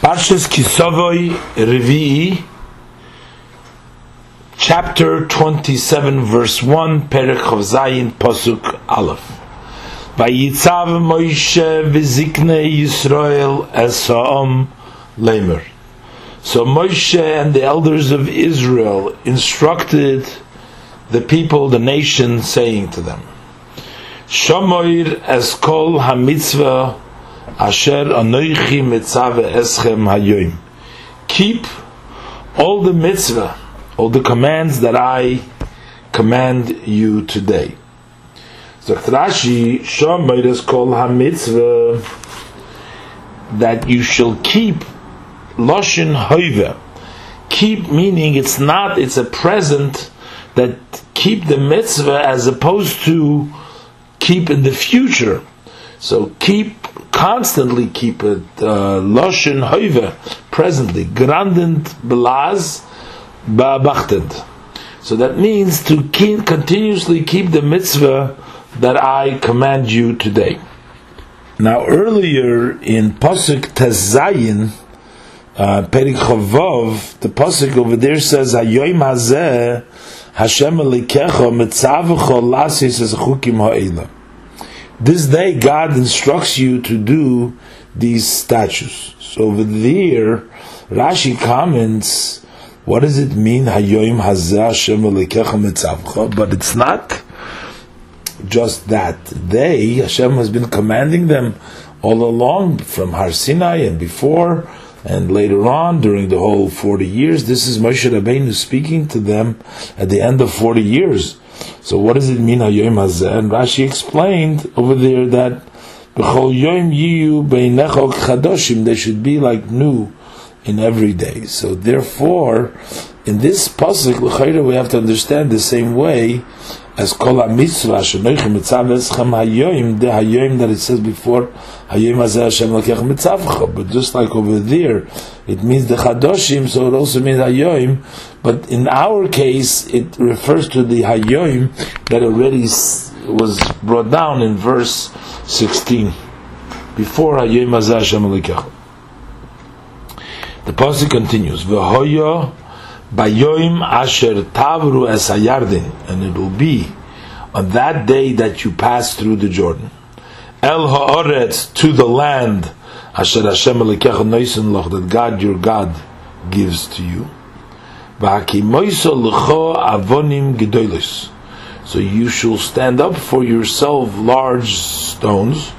Parshas Kisavoy Revi'i, chapter 27, verse 1, Perek of Zayin, Posuk Aleph. Vayitzav Moshe v'zikne Yisrael es lemer. So Moshe and the elders of Israel instructed the people, the nation, saying to them, Shomoir es kol ha-mitzvah asher anoichi mitzave eschem hayoim. Keep all the mitzvah, all the commands that I command you today. So Rashi, Shomer is called ha-mitzvah that you shall keep loshin hoive. Keep meaning it's not, it's a present that keep the mitzvah as opposed to keep in the future. So keep constantly keep it uh, loshen hoive presently grandent belaz ba'bachtend. So that means to keep, continuously keep the mitzvah that I command you today. Now earlier in pasuk Tezayin, uh, Perik Chavov, the pasuk over there says Hayoim Hazeh Hashem Elikecha Mitzavecha Lasis Es Chukim Ha'elam. This day God instructs you to do these statues. So over there, Rashi comments, what does it mean, But it's not just that. They, Hashem has been commanding them all along from Har Sinai and before, and later on during the whole 40 years. This is Moshe Rabbeinu speaking to them at the end of 40 years. So what does it mean, Hayoim Hazeh? And Rashi explained over there that B'chol Yom Yiyu Beinechok Chadoshim, they should be like new in every day. So therefore, in this pasuk, we have to understand the same way as kol mitzvah shenoich mitzav eschem hayoim the that it says before hayoim hazeh Hashem lakech mitzavcha but just like over there it means the chadoshim so it also means hayoim but in our case it refers to the hayoim that already was brought down in verse 16 before hayoim hazeh Hashem lakech the passage continues v'hoyo Bayoim asher tavru es hayardin, and it will be on that day that you pass through the Jordan. El haaretz to the land asher Hashem elikecha noisen loch that God your God gives to you. V'hakimoiso lecho avonim gedolos. So you shall stand up for yourself large stones.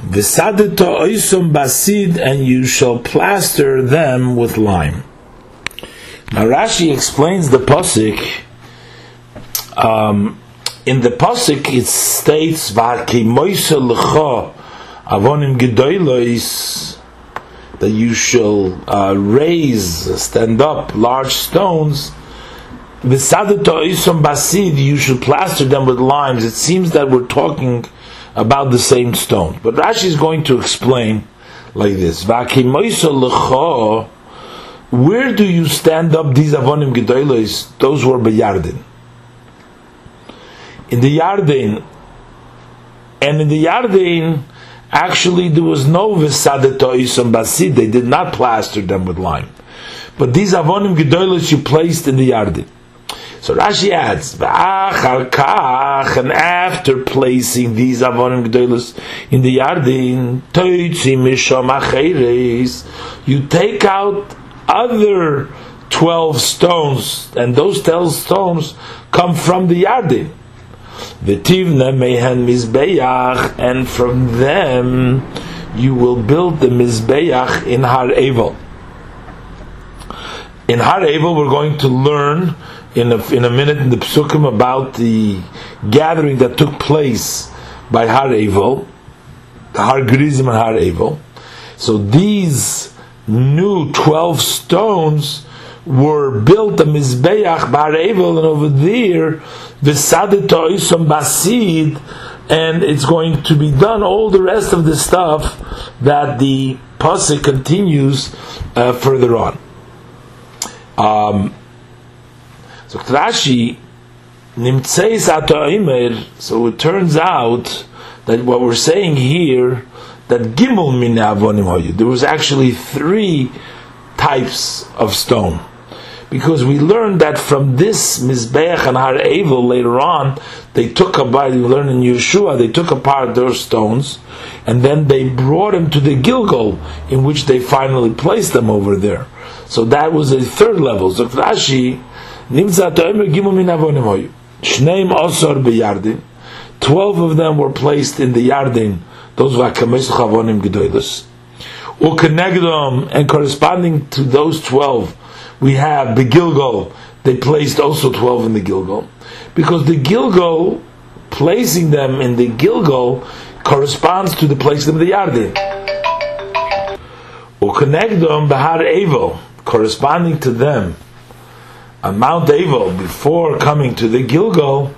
V'sadeto oisom basid, and you shall plaster them with lime. Now Rashi explains the pasuk. Um, in the pasuk, it states "V'akimoisa lecha avonim gedolos" that you shall uh, raise, stand up large stones. basid, you should plaster them with limes. It seems that we're talking about the same stone, but Rashi is going to explain like this. Where do you stand up these avonim gedolos? Those were beyardin. In the yardin, and in the yardin, actually there was no visadeto isom basid. They did not plaster them with lime. But these avonim gedolos you placed in the yardin. So Rashi adds, and after placing these avonim gedolos in the Yarden, you take out other 12 stones, and those 12 stones come from the Yardin. V'tivna mehen mizbeach, and from them you will build the mizbeach in Har Evel. In Har Evel, we're going to learn in a, in a minute in the psukim about the gathering that took place by Har Evel, the Har Gerizim and Har Evel. So these new 12 stones were built a Mizbeach Bar Evel, and over there, Visadito Isom Basid, and it's going to be done all the rest of the stuff that the Pasuk continues uh, further on. Um, so Rashi Nimtseis Ato so it turns out that what we're saying here that gimel avonim. There was actually three types of stone. Because we learned that from this Mizbeach and Har Evil later on, they took apart, we learned in Yeshua, they took apart their stones, and then they brought them to the Gilgal, in which they finally placed them over there. So that was a third level. So Rashi, Nimza Toimer Gimel Hoyu. Shneim Osor Beyardin. Twelve of them were placed in the Yardin. Those were Kamesh Chavonim. Ukenegdom, and corresponding to those twelve, we have the Gilgal. They placed also twelve in the Gilgal. Because the Gilgal, placing them in the Gilgal, corresponds to the place in the Yardin. Ukenegdom Bahar Evo, corresponding to them, on Mount Evo, before coming to the Gilgal,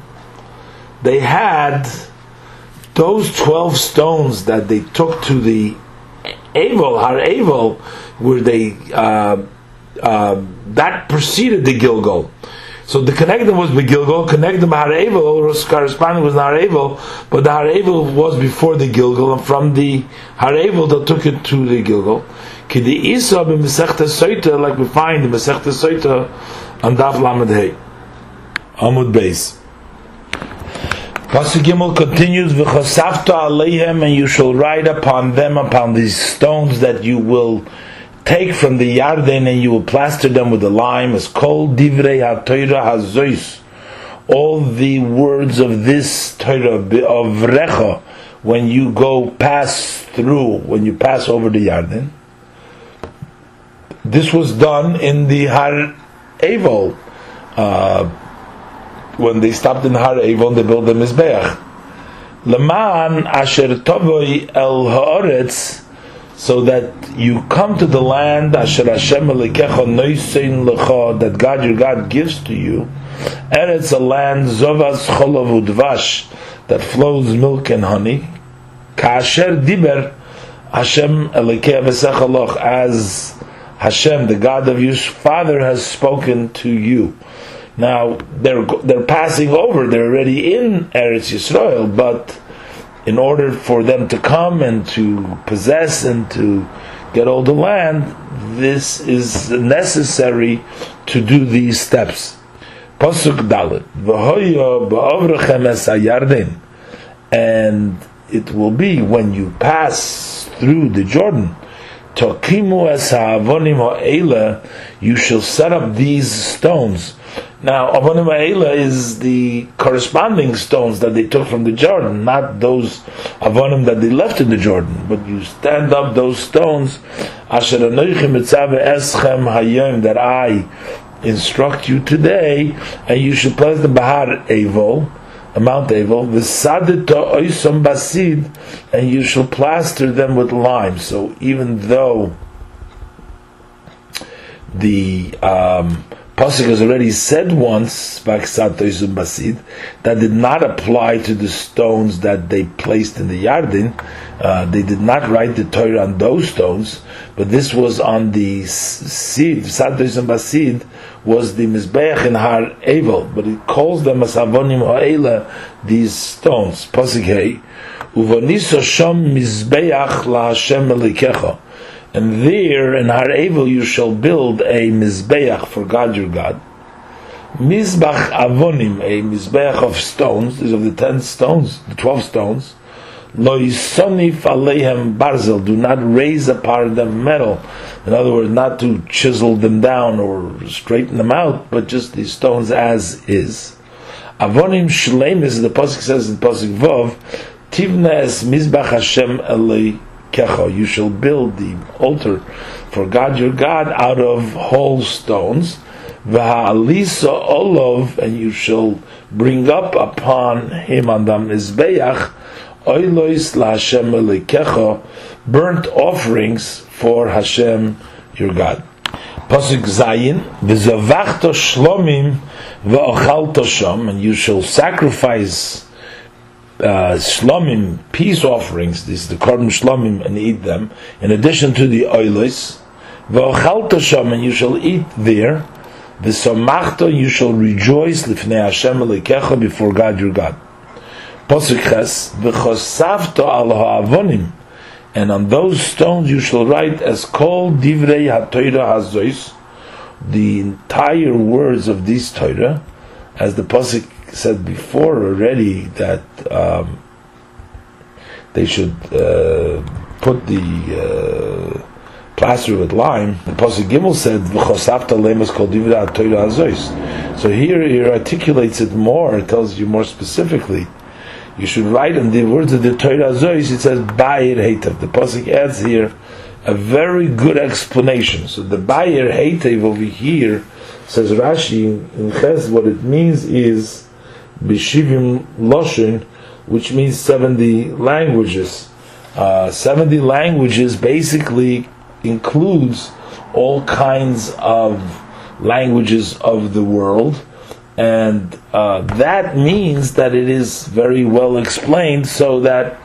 they had those 12 stones that they took to the Avel, Har Avel, where they, uh, uh, that preceded the Gilgal. So the connecting was with Gilgal, connecting Har Avel, corresponding was Har Avel, but the Har Avel was before the Gilgal, and from the Har Avel they took it to the Gilgal. Kidi like we find in Masechta Soita, on Daf Lamed Hey. Amud Beis. Pasuk continues, "V'chosafta aleihem, and you shall write upon them, upon these stones that you will take from the Yarden, and you will plaster them with the lime, as kol divrei ha-Torah hazois, all the words of this Torah of Recha, when you go pass through, when you pass over the Yarden. This was done in the Har Evil. Uh, when they stopped in Har Avon, they built the Mizbeach. Leman asher tovoi el haaretz, so that you come to the land asher Hashem elikecha noisein lecha, that God your God gives to you. Eretz a land zovas cholav udvash, that flows milk and honey. Kaasher diber Hashem elikeh v'sechaloch, as Hashem, the God of your father, has spoken to you. Now they're they're passing over; they're already in Eretz Yisrael, but in order for them to come and to possess and to get all the land, this is necessary to do these steps. Pasuk Dalit, Yarden, and it will be when you pass through the Jordan. Tokimu es ha'avonim you shall set up these stones now, Avonim Ha'ela is the corresponding stones that they took from the Jordan, not those Avonim that they left in the Jordan. But you stand up those stones, Asher Eschem Hayom, that I instruct you today, and you should place the Bahar Evil, Mount Evil, V'sadito Oisom Basid, and you shall plaster them with lime. So even though the um, Pasuk has already said once, that did not apply to the stones that they placed in the Yardin. Uh, they did not write the Torah on those stones, but this was on the Siv, Satois Basid, was the Mizbeach in Har Evel, but it calls them as Avonim Ha'ela, these stones. Pasuk Hey, Uvoniso Shom Mizbeach La Hashem and there in Har Evel you shall build a mizbeach for God your God. Mizbach avonim, a mizbeach of stones, is of the ten stones, the twelve stones. Lo yisonif aleihem barzel, do not raise apart them metal. In other words, not to chisel them down or straighten them out, but just these stones as is. Avonim shleimis, the pasuk says in pasuk vov, tivna es mizbach Hashem elei kecha, you shall build the altar for God your God out of whole stones. V'ha'alisa olov, and you shall bring up upon him on the mizbeach oilois laHashem elikecha, burnt offerings for Hashem your God. Pasuk Zayin, v'zavachto shlomim v'ochalto sham, and you shall sacrifice uh, shlomim peace offerings, this is the korban shlomim, and eat them. In addition to the oilis, v'ochalta sham, and you shall eat there. V'samachta, you shall rejoice lifnei Hashem elikecha before God your God. Posuk ches, v'chosavta al ha'avonim, and on those stones you shall write as called divrei ha'toira hazois, the entire words of this Torah, as the pasuk said before already that um, they should uh, put the uh, plaster with lime. The pasuk Gimel said hazois. So here he articulates it more. Tells you more specifically you should write in the words of the Torah Zois, it says Bayir Heitav. The Pasuk adds here a very good explanation. So the Bayir Heitav over here, says Rashi in Ches, what it means is Bishivim Loshin, which means 70 languages. Uh, 70 languages basically includes all kinds of languages of the world and uh, that means that it is very well explained so that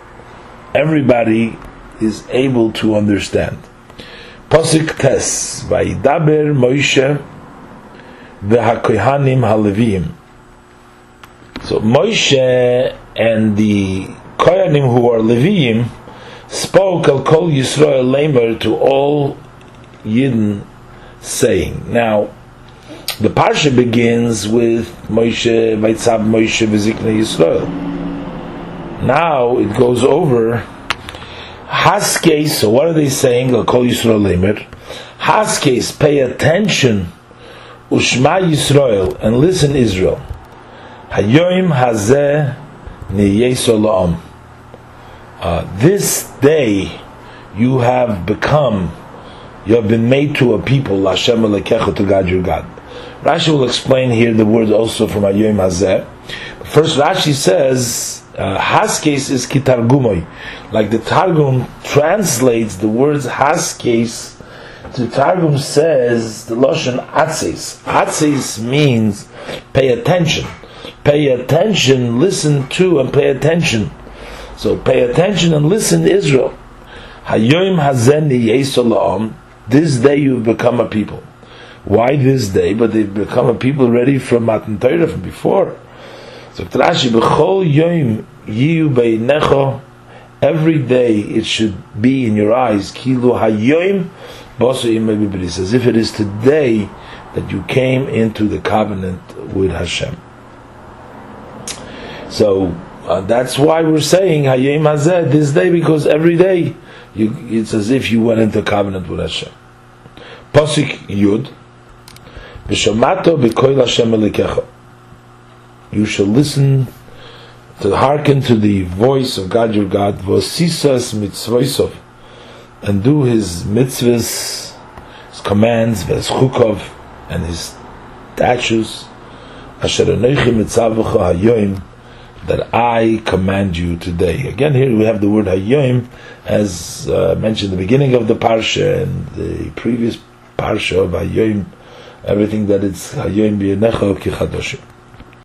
everybody is able to understand. Posik Tes, Vaidaber Moshe v'hakohanim halevim. So Moshe and the Kohanim who are Levim spoke al Kol Yisrael Lamer to all Yidden saying. Now, the parsha begins with Moshe, Vaitzab Moshe Vizikna Yisrael. Now it goes over Haskes, so what are they saying? I'll call Yisrael Lemer. Haskes, pay attention, Ushma Yisrael, and listen Israel. Hayoim Hazeh Niyesolom. Uh, this day you have become, you have been made to a people, Hashem Alekecha, to God your God. Rashi will explain here the word also from Ayoim Hazeh. First, Rashi says, uh, Haskes is kitargumoy. Like the Targum translates the words Haskes to Targum says the Lashon Atzis. Atzis means pay attention. Pay attention, listen to, and pay attention. So pay attention and listen, Israel. Hayoim Hazeni Yesolam. This day you've become a people. Why this day? But they've become a people ready from Matan Torah from before. So Rashi, b'chol yoim yiu beinecho. Every day it should be in your eyes. Kilu hayoim bosu As if it is today that you came into the covenant with Hashem. So uh, that's why we're saying Hayim Hazeh this day because every day you, it's as if you went into covenant with Hashem. Posik Yud V'shamato b'koil Hashem elikecha. You shall listen to hearken to the voice of God your God. V'osisas mitzvoisov. And do His mitzvahs, His commands, v'eschukov, and His statutes. Asher anoichi mitzavacha hayoim. That I command you today. Again, here we have the word Hayyim, as uh, mentioned in the beginning of the parsha and the previous parsha of Hayyim, everything that it's Hayoim B'Yenecha Kichadoshim.